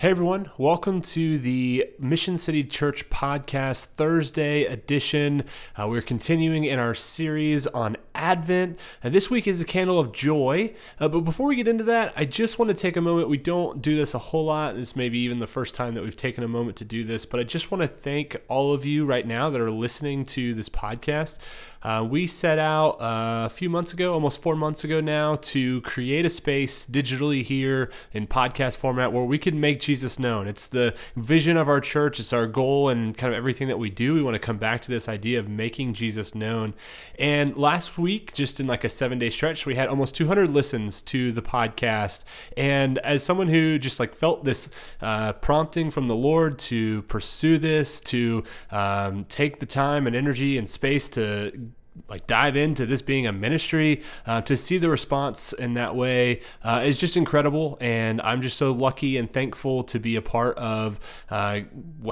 Hey everyone, welcome to the Mission City Church Podcast Thursday edition. Uh, we're continuing in our series on Advent. Uh, this week is the candle of joy. Uh, but before we get into that, I just want to take a moment. We don't do this a whole lot. This may be even the first time that we've taken a moment to do this, but I just want to thank all of you right now that are listening to this podcast. Uh, we set out uh, a few months ago, almost four months ago now, to create a space digitally here in podcast format where we can make Jesus known. It's the vision of our church, it's our goal, and kind of everything that we do. We want to come back to this idea of making Jesus known. And last week, just in like a seven day stretch, we had almost 200 listens to the podcast. And as someone who just like felt this uh, prompting from the Lord to pursue this, to um, take the time and energy and space to like dive into this being a ministry uh, to see the response in that way uh, is just incredible. And i'm just so lucky and thankful to be a part of uh,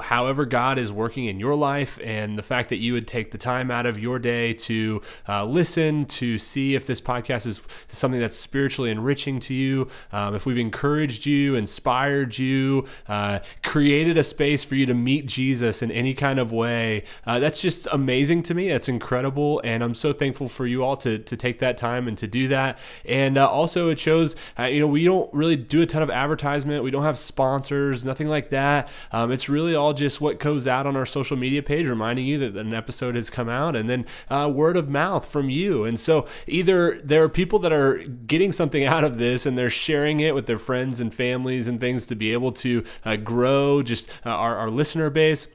however god is working in your life and the fact that you would take the time out of your day to uh, listen to see if this podcast is something that's spiritually enriching to you um, if we've encouraged you inspired you uh, created a space for you to meet jesus in any kind of way. Uh, that's just amazing to me. That's incredible and I'm so thankful for you all to, to take that time and to do that. And uh, also, it shows, uh, you know, we don't really do a ton of advertisement. We don't have sponsors, nothing like that. Um, it's really all just what goes out on our social media page, reminding you that an episode has come out, and then uh, word of mouth from you. And so, either there are people that are getting something out of this and they're sharing it with their friends and families and things to be able to uh, grow just uh, our, our listener base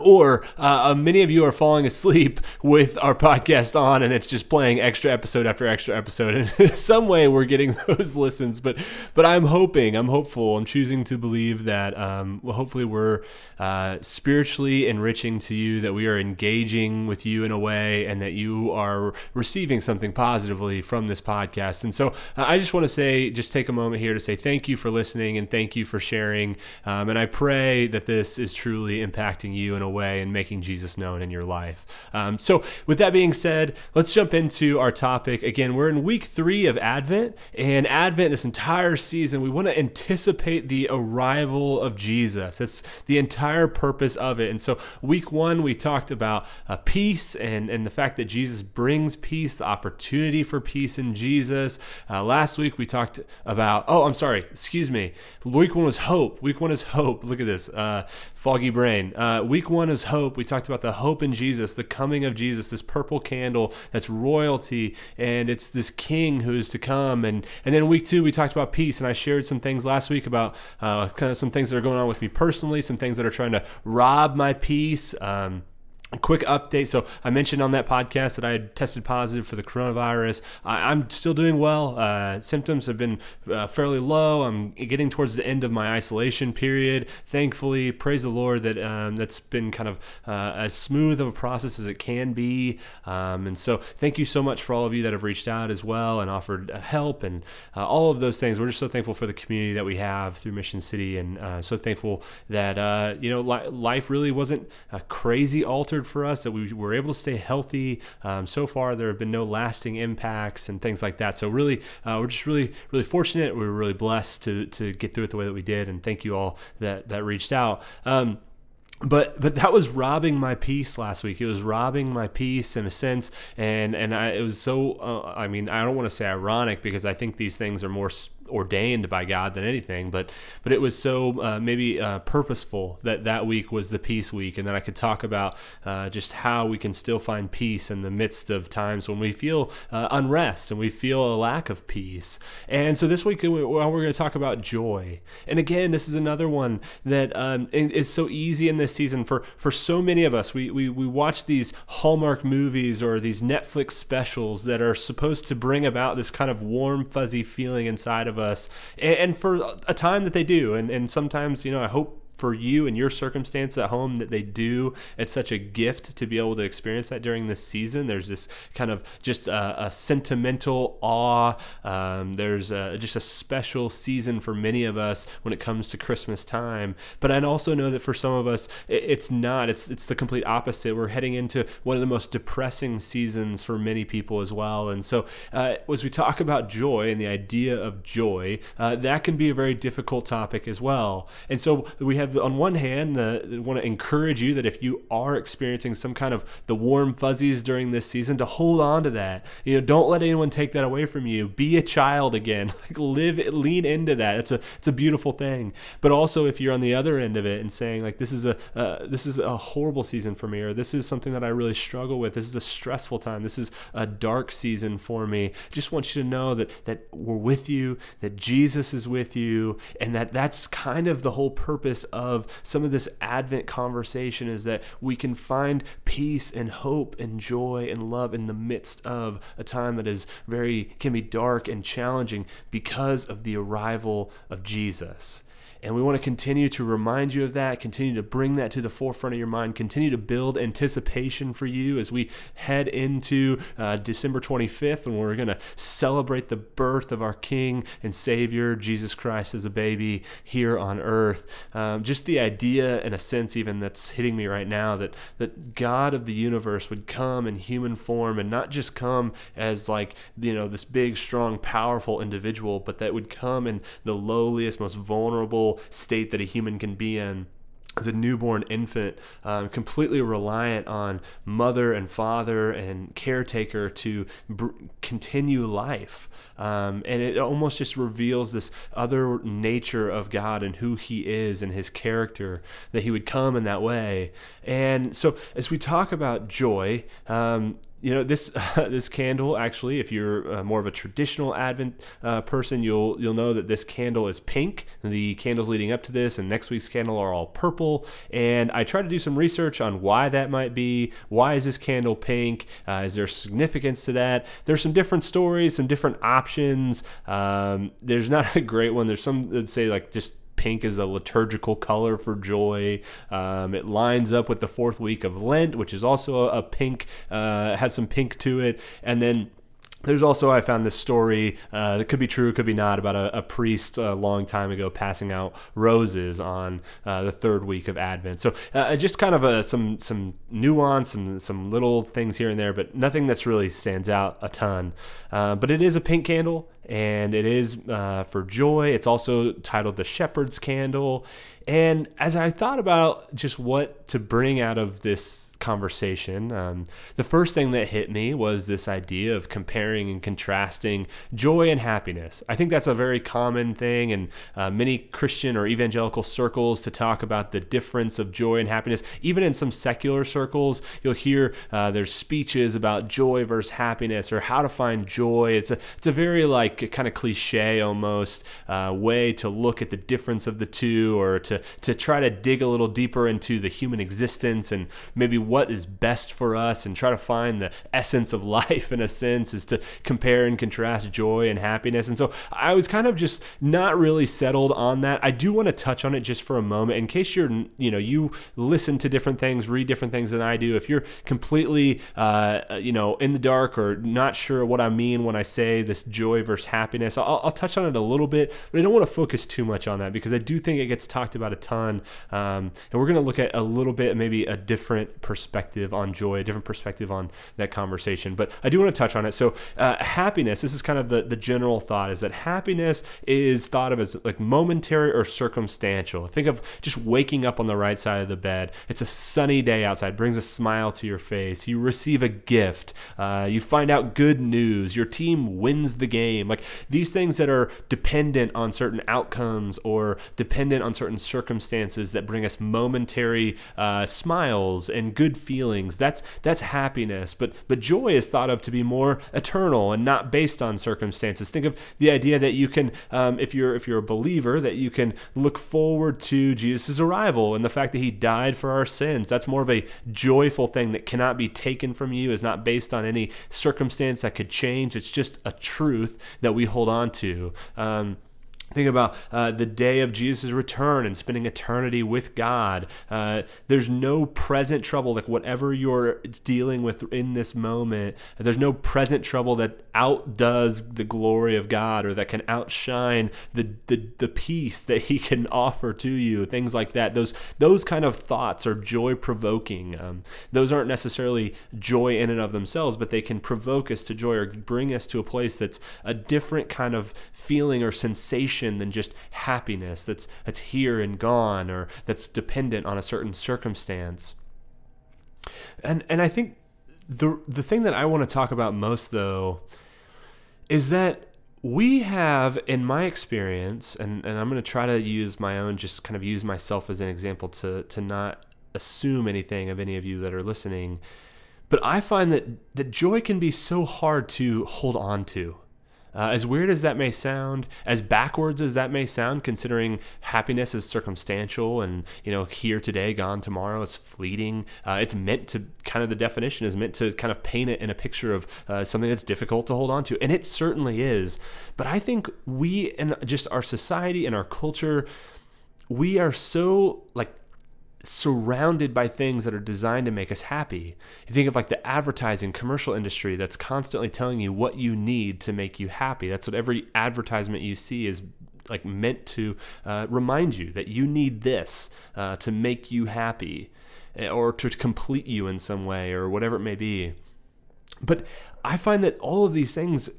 or uh, uh, many of you are falling asleep with our podcast on and it's just playing extra episode after extra episode. And in some way we're getting those listens but but i'm hoping i'm hopeful i'm choosing to believe that um, hopefully we're uh, spiritually enriching to you that we are engaging with you in a way and that you are receiving something positively from this podcast. And so uh, i just want to say just take a moment here to say thank you for listening and thank you for sharing um, and i pray that this is truly impacting you in a way and making Jesus known in your life. Um, so, with that being said, let's jump into our topic. Again, we're in week three of Advent, and Advent, this entire season, we want to anticipate the arrival of Jesus. That's the entire purpose of it. And so, week one, we talked about uh, peace and, and the fact that Jesus brings peace, the opportunity for peace in Jesus. Uh, last week, we talked about, oh, I'm sorry, excuse me. Week one was hope. Week one is hope. Look at this, uh, foggy brain. Uh, week one is hope. We talked about the hope in Jesus, the coming of Jesus, this purple candle that's royalty, and it's this king who is to come. And and then week two, we talked about peace, and I shared some things last week about uh, kind of some things that are going on with me personally, some things that are trying to rob my peace. Um, a quick update. So I mentioned on that podcast that I had tested positive for the coronavirus. I, am still doing well. Uh, symptoms have been uh, fairly low. I'm getting towards the end of my isolation period. Thankfully, praise the Lord that um, that's been kind of uh, as smooth of a process as it can be. Um, and so, thank you so much for all of you that have reached out as well and offered uh, help and uh, all of those things. We're just so thankful for the community that we have through Mission City, and uh, so thankful that you know li- life really wasn't a crazy altered for us, that we were able to stay healthy. Um, so far, there have been no lasting impacts and things like that. So really, uh, we're just really, really fortunate. We are really blessed to to get through it the way that we did, and thank you all that that reached out. Um, but but that was robbing my peace last week. It was robbing my peace in a sense, and and I, it was so. Uh, I mean, I don't want to say ironic because I think these things are more ordained by God than anything. But but it was so uh, maybe uh, purposeful that that week was the peace week, and that I could talk about uh, just how we can still find peace in the midst of times when we feel uh, unrest and we feel a lack of peace. And so this week we're going to talk about joy. And again, this is another one that um, is so easy in this season for for so many of us. We we we watch these Hallmark movies or these Netflix specials that are supposed to bring about this kind of warm fuzzy feeling inside of us, and, and for a time that they do, and and sometimes you know I hope for you and your circumstance at home that they do. It's such a gift to be able to experience that during this season. There's this kind of just a, a sentimental awe. Um, there's a, just a special season for many of us when it comes to Christmas time. But I also know that for some of us, it, it's not. It's it's the complete opposite. We're heading into one of the most depressing seasons for many people as well. And so, uh, as we talk about joy and the idea of joy, uh, that can be a very difficult topic as well. And so we have on one hand, uh, want to encourage you that if you are experiencing some kind of the warm fuzzies during this season, to hold on to that. You know, don't let anyone take that away from you. Be a child again. Like live, lean into that. It's a it's a beautiful thing. But also, if you're on the other end of it and saying like this is a uh, this is a horrible season for me, or this is something that I really struggle with. This is a stressful time. This is a dark season for me. Just want you to know that that we're with you, that Jesus is with you, and that that's kind of the whole purpose of some of this Advent conversation is that we can find peace and hope and joy and love in the midst of a time that is very can be dark and challenging because of the arrival of Jesus. And we want to continue to remind you of that, continue to bring that to the forefront of your mind, continue to build anticipation for you as we head into uh, December 25th when we're going to celebrate the birth of our King and Savior, Jesus Christ, as a baby here on earth. Um, just the idea, in a sense, even that's hitting me right now, that, that God of the universe would come in human form and not just come as like, you know, this big, strong, powerful individual, but that would come in the lowliest, most vulnerable, state that a human can be in as a newborn infant, um, completely reliant on mother and father and caretaker to br- continue life. Um, and it almost just reveals this other nature of God and who He is and His character, that He would come in that way. And so, as we talk about joy, um, you know this uh, this candle actually if you're uh, more of a traditional advent uh, person you'll you'll know that this candle is pink. The candles leading up to this and next week's candle are all purple. And i tried to do some research on why that might be. Why is this candle pink? Uh, is there significance to that? There's some different stories some different options. Um, there's not a great one. There's some that say like just pink is a liturgical color for joy. Um, it lines up with the fourth week of Lent, which is also a, pink, uh, has some pink to it. And then there's also I found this story uh, that could be true, could be not, about a, a, priest a long time ago passing out roses on uh, the third week of Advent. So uh, just kind of a, some some nuance, some some little things here and there, but nothing that's really stands out a ton. Uh, but it is a pink candle, and it is uh, for joy. It's also titled the Shepherd's Candle. And as I thought about just what to bring out of this conversation, um, the first thing that hit me was this idea of comparing and contrasting joy and happiness. I think that's a very common thing in uh, many Christian or evangelical circles to talk about the difference of joy and happiness. Even in some secular circles, you'll hear uh, there's speeches about joy versus happiness or how to find joy. It's a it's a very like kind of cliche almost uh, way to look at the difference of the two or to to to try to dig a little deeper into the human existence and maybe what is best for us and try to find the essence of life in a sense is to compare and contrast joy and happiness. And so I was kind of just not really settled on that. I do want to touch on it just for a moment in case you're you know you listen to different things, read different things than I do. If you're completely uh, you know in the dark or not sure what I mean when I say this joy versus happiness, I'll, I'll touch on it a little bit, but I don't want to focus too much on that because I do think it gets talked about a ton. Um, and we're going to look at a little bit, maybe a different perspective on joy, a different perspective on that conversation. But I do want to touch on it. So, uh, happiness, this is kind of the, the general thought is that happiness is thought of as like momentary or circumstantial. Think of just waking up on the right side of the bed. It's a sunny day outside, brings a smile to your face. You receive a gift. Uh, you find out good news. Your team wins the game. Like these things that are dependent on certain outcomes or dependent on certain circumstances that bring us momentary uh, smiles and good feelings. That's that's happiness. But but joy is thought of to be more eternal and not based on circumstances. Think of the idea that you can, um, if you're if you're a believer, that you can look forward to Jesus' arrival and the fact that He died for our sins. That's more of a joyful thing that cannot be taken from you. Is not based on any circumstance that could change. It's just a truth that we hold on to. Um, Think about uh, the day of Jesus' return and spending eternity with God. Uh, there's no present trouble, like whatever you're dealing with in this moment, there's no present trouble that outdoes the glory of God or that can outshine the, the, the peace that He can offer to you. Things like that. Those, those kind of thoughts are joy provoking. Um, those aren't necessarily joy in and of themselves, but they can provoke us to joy or bring us to a place that's a different kind of feeling or sensation than just happiness that's that's here and gone or that's dependent on a certain circumstance. And and I think the the thing that I want to talk about most though is that we have in my experience and, and i'm going to try to use my own just kind of use myself as an example to to not assume anything of any of you that are listening but i find that that joy can be so hard to hold on to uh, as weird as that may sound, as backwards as that may sound, considering happiness is circumstantial and you know here today, gone tomorrow, it's fleeting. Uh, it's meant to kind of the definition is meant to kind of paint it in a picture of uh, something that's difficult to hold on to, and it certainly is. But I think we and just our society and our culture, we are so like surrounded by things that are designed to make us happy. You think of like the advertising commercial industry that's constantly telling you what you need to make you happy. That's what every advertisement you see is like meant to uh, remind you that you need this uh, to make you happy eh, or to complete you in some way or whatever it may be. But I find that all of these things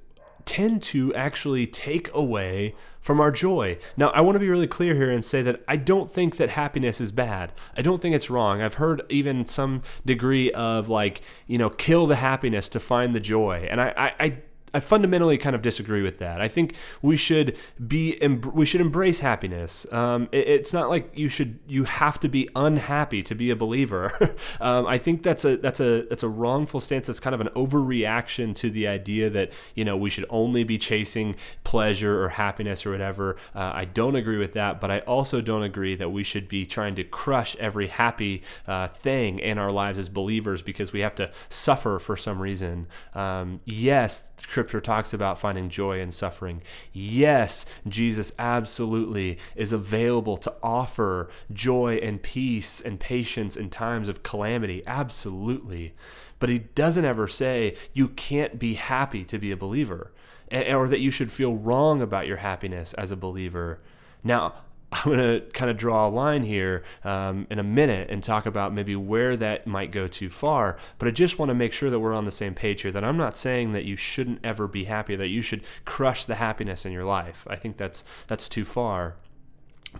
tend to actually take away from our joy. Now, I want to be really clear here and say that I don't think that happiness is bad. I don't think it's wrong. I've heard even some degree of like, you know, kill the happiness to find the joy. And I, I, I I fundamentally kind of disagree with that. I think we should be we should embrace happiness. Um, it, it's not like you should you have to be unhappy to be a believer. um, I think that's a that's a that's a wrongful stance. That's kind of an overreaction to the idea that you know we should only be chasing pleasure or happiness or whatever. Uh, I don't agree with that, but I also don't agree that we should be trying to crush every happy uh, thing in our lives as believers because we have to suffer for some reason. Um, yes Scripture talks about finding joy in suffering. Yes, Jesus absolutely is available to offer joy and peace and patience in times of calamity. Absolutely. But he doesn't ever say you can't be happy to be a believer or that you should feel wrong about your happiness as a believer. Now, I'm going to kind of draw a line here um, in a minute and talk about maybe where that might go too far. But I just want to make sure that we're on the same page here. That I'm not saying that you shouldn't ever be happy, that you should crush the happiness in your life. I think that's that's too far.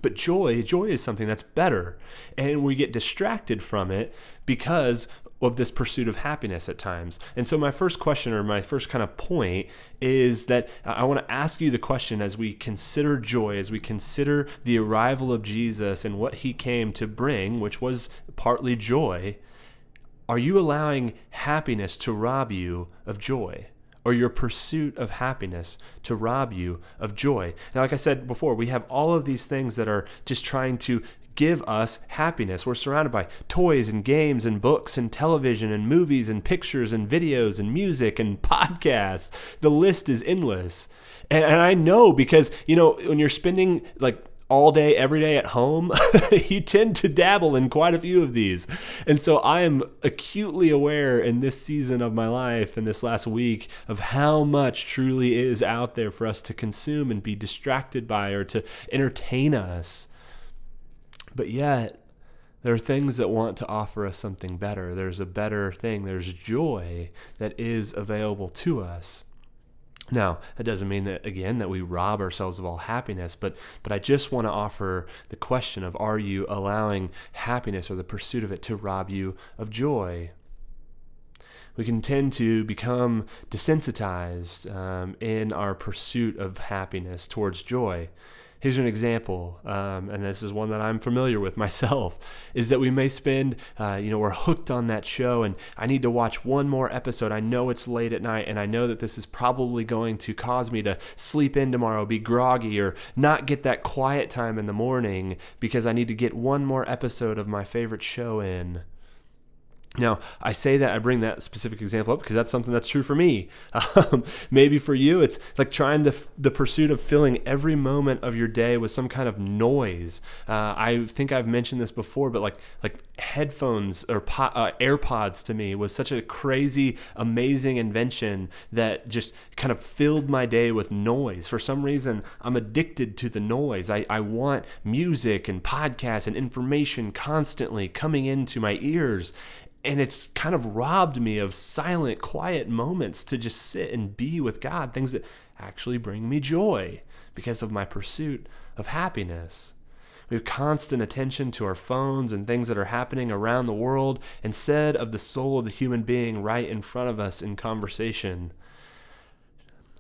But joy, joy is something that's better. And we get distracted from it because of this pursuit of happiness at times. And so, my first question, or my first kind of point, is that I want to ask you the question as we consider joy, as we consider the arrival of Jesus and what he came to bring, which was partly joy. Are you allowing happiness to rob you of joy? or your pursuit of happiness to rob you of joy. Now, like I said before, we have all of these things that are just trying to give us happiness. We're surrounded by toys and games and books and television and movies and pictures and videos and music and podcasts. The list is endless. And, and I know because, you know, when you're spending like all day, every day at home, you tend to dabble in quite a few of these. And so I am acutely aware in this season of my life and this last week of how much truly is out there for us to consume and be distracted by or to entertain us. But yet, there are things that want to offer us something better. There's a better thing. There's joy that is available to us. Now, that doesn't mean that again that we rob ourselves of all happiness, but but I just want to offer the question of are you allowing happiness or the pursuit of it to rob you of joy? We can tend to become desensitized um, in our pursuit of happiness towards joy here's an example, um, and this is one that I'm familiar with myself, is that we may spend, uh, you know, we're hooked on that show, and I need to watch one more episode. I know it's late at night, and I know that this is probably going to cause me to sleep in tomorrow, be groggy, or not get that quiet time in the morning because I need to get one more episode of my favorite show in. Now, I say that I bring that specific example up because that's something that's true for me. Um, maybe for you, it's like trying to the pursuit of filling every moment of your day with some kind of noise. Uh, I think I've mentioned this before, but like like headphones or po- uh, AirPods to me was such a crazy, amazing invention that just kind of filled my day with noise. For some reason, I'm addicted to the noise. I, I want music and podcasts and information constantly coming into my ears and it's kind of robbed me of silent, quiet moments to just sit and be with God, things that actually bring me joy because of my pursuit of happiness. We have constant attention to our phones and things that are happening around the world instead of the soul of the human being right in front of us in conversation.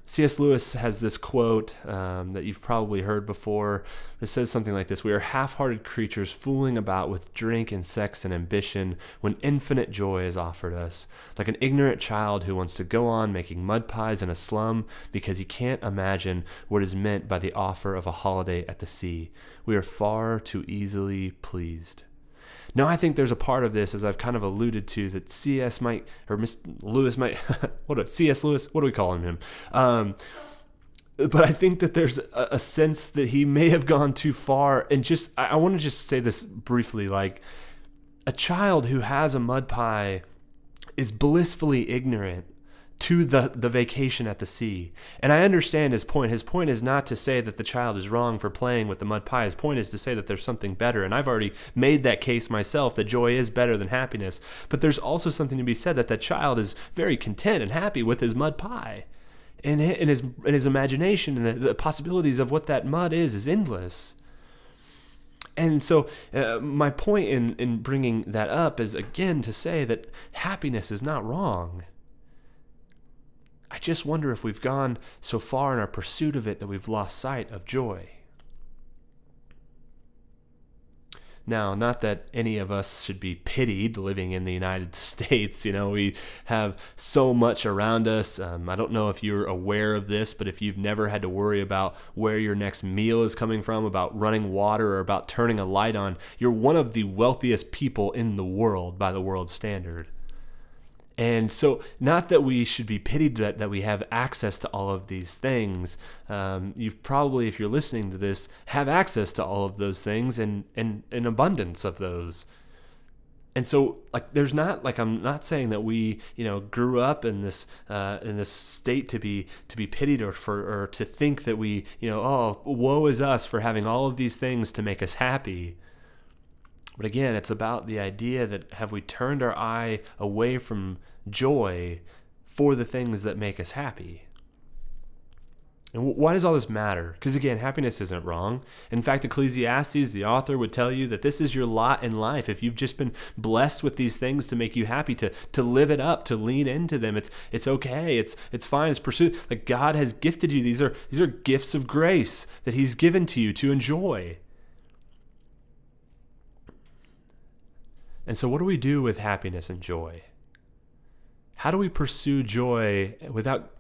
C.S. Lewis has this quote um, that you've probably heard before. It says something like this We are half hearted creatures fooling about with drink and sex and ambition when infinite joy is offered us, like an ignorant child who wants to go on making mud pies in a slum because he can't imagine what is meant by the offer of a holiday at the sea. We are far too easily pleased. Now, I think there's a part of this, as I've kind of alluded to, that CS might, or Miss Lewis might, what a CS Lewis, what do we call him? Um, but I think that there's a, a, sense that he may have gone too far. And just, I, I want to just say this briefly like, a child who has a mud pie is blissfully ignorant to the, the vacation at the sea. And I understand his point. His point is not to say that the child is wrong for playing with the mud pie. His point is to say that there's something better. And I've already made that case myself that joy is better than happiness. But there's also something to be said that that child is very content and happy with his mud pie. And in his, in his imagination and the, the possibilities of what that mud is is endless. And so, uh, my point in, in bringing that up is again to say that happiness is not wrong. I just wonder if we've gone so far in our pursuit of it that we've lost sight of joy. Now, not that any of us should be pitied living in the United States. You know, we have so much around us. Um, I don't know if you're aware of this, but if you've never had to worry about where your next meal is coming from, about running water, or about turning a light on, you're one of the wealthiest people in the world by the world standard. And so, not that we should be pitied that, that we have access to all of these things. Um, you've probably, if you're listening to this, have access to all of those things and, and an abundance of those. And so, like, there's not like I'm not saying that we, you know, grew up in this uh, in this state to be to be pitied or for or to think that we, you know, oh, woe is us for having all of these things to make us happy. But again, it's about the idea that have we turned our eye away from joy for the things that make us happy? And why does all this matter? Because again, happiness isn't wrong. In fact, Ecclesiastes, the author, would tell you that this is your lot in life. If you've just been blessed with these things to make you happy, to to live it up, to lean into them, it's it's okay. It's it's fine. It's pursuit. Like God has gifted you. These are these are gifts of grace that He's given to you to enjoy. And so, what do we do with happiness and joy? How do we pursue joy without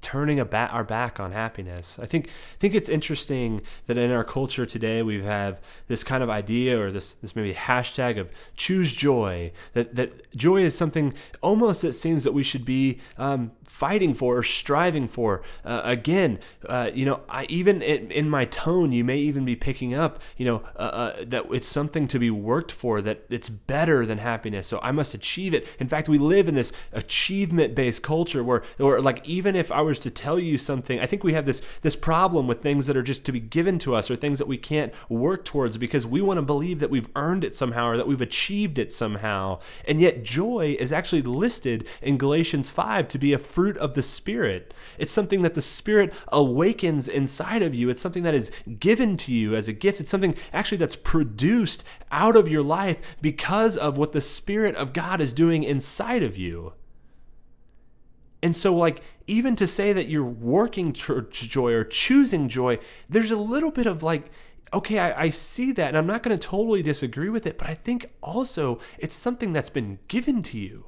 turning ba- our back on happiness. I think think it's interesting that in our culture today we have this kind of idea or this this maybe hashtag of choose joy. That that joy is something almost it seems that we should be um, fighting for or striving for. Uh, again, uh, you know, I even in, in, my tone you may even be picking up, you know, uh, uh, that it's something to be worked for. That it's better than happiness. So I must achieve it. In fact, we live in this achievement based culture where, or like even if I was to tell you something. I think we have this this problem with things that are just to be given to us or things that we can't work towards because we want to believe that we've earned it somehow or that we've achieved it somehow. And yet joy is actually listed in Galatians 5 to be a fruit of the spirit. It's something that the spirit awakens inside of you. It's something that is given to you as a gift. It's something actually that's produced out of your life because of what the spirit of God is doing inside of you. And so, like, even to say that you're working towards joy or choosing joy, there's a little bit of like, okay, I, I see that, and I'm not going to totally disagree with it, but I think also it's something that's been given to you.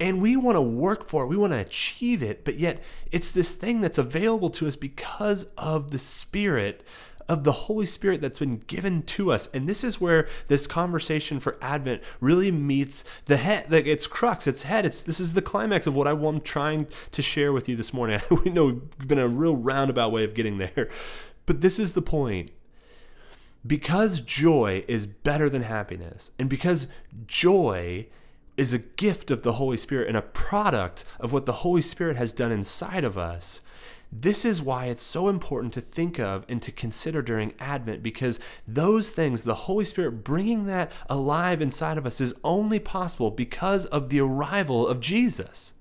And we want to work for it, we want to achieve it, but yet it's this thing that's available to us because of the Spirit of the Holy Spirit that's been given to us. And this is where this conversation for Advent really meets the head, like its crux, its head. It's this is the climax of what I'm trying to share with you this morning. we know we've been a real roundabout way of getting there, but this is the point. Because joy is better than happiness, and because joy is a gift of the Holy Spirit and a product of what the Holy Spirit has done inside of us, this is why it's so important to think of and to consider during Advent because those things, the Holy Spirit bringing that alive inside of us, is only possible because of the arrival of Jesus.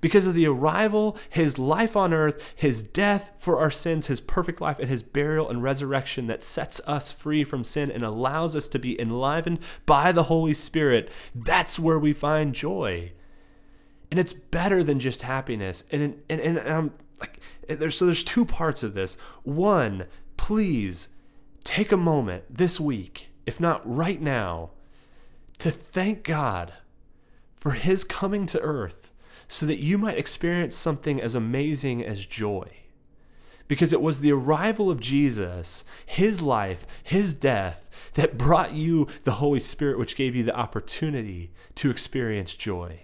Because of the arrival, his life on earth, his death for our sins, his perfect life, and his burial and resurrection that sets us free from sin and allows us to be enlivened by the Holy Spirit, that's where we find joy. And it's better than just happiness. And, and, and, I'm like eh, there's so there's two parts of this. One, please take a moment this week, if not right now, to thank God for his coming to earth so that you might experience something as amazing as joy. Because it was the arrival of Jesus, his life, his death, that brought you the Holy Spirit, which gave you the opportunity to experience joy.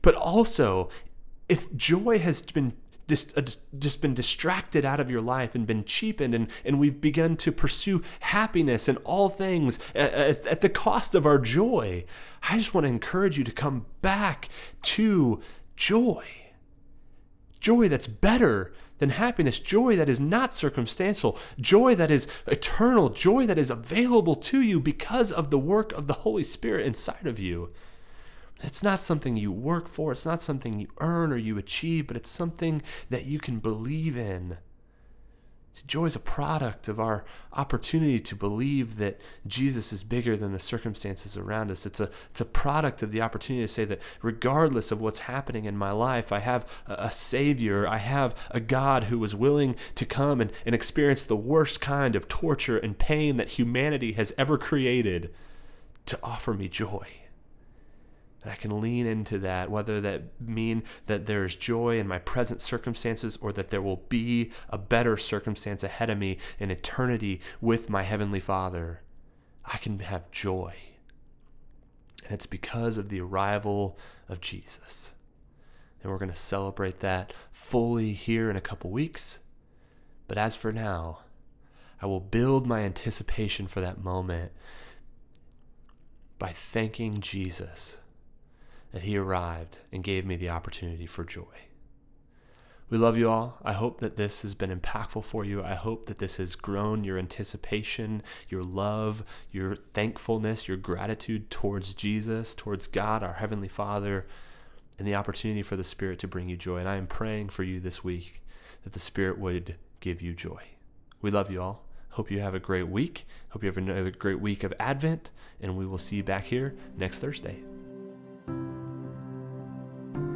But also, if joy has been just, uh, just been distracted out of your life and been cheapened, and, and we've begun to pursue happiness in all things at the cost of our joy. I just want to encourage you to come back to joy. Joy that's better than happiness, joy that is not circumstantial, joy that is eternal, joy that is available to you because of the work of the Holy Spirit inside of you. It's not something you work for, it's not something you earn or you achieve, but it's something that you can believe in. Joy is a product of our opportunity to believe that Jesus is bigger than the circumstances around us. It's a, it's a product of the opportunity to say that regardless of what's happening in my life, I have a, Savior. I have a God who was willing to come and, and experience the worst kind of torture and pain that humanity has ever created to offer me joy. I can lean into that, whether that mean that there's joy in my present circumstances or that there will be a better circumstance ahead of me in eternity with my Heavenly Father. I can have joy. And it's because of the arrival of Jesus. And we're going to celebrate that fully here in a couple weeks. But as for now, I will build my anticipation for that moment by thanking Jesus that He arrived and gave me the opportunity for joy. We love you all. I hope that this has been impactful for you. I hope that this has grown your anticipation, your love, your thankfulness, your gratitude towards Jesus, towards God, our Heavenly Father, and the opportunity for the Spirit to bring you joy. And I am praying for you this week that the Spirit would give you joy. We love you all. Hope you have a great week. Hope you have another great week of Advent, and we will see you back here next Thursday.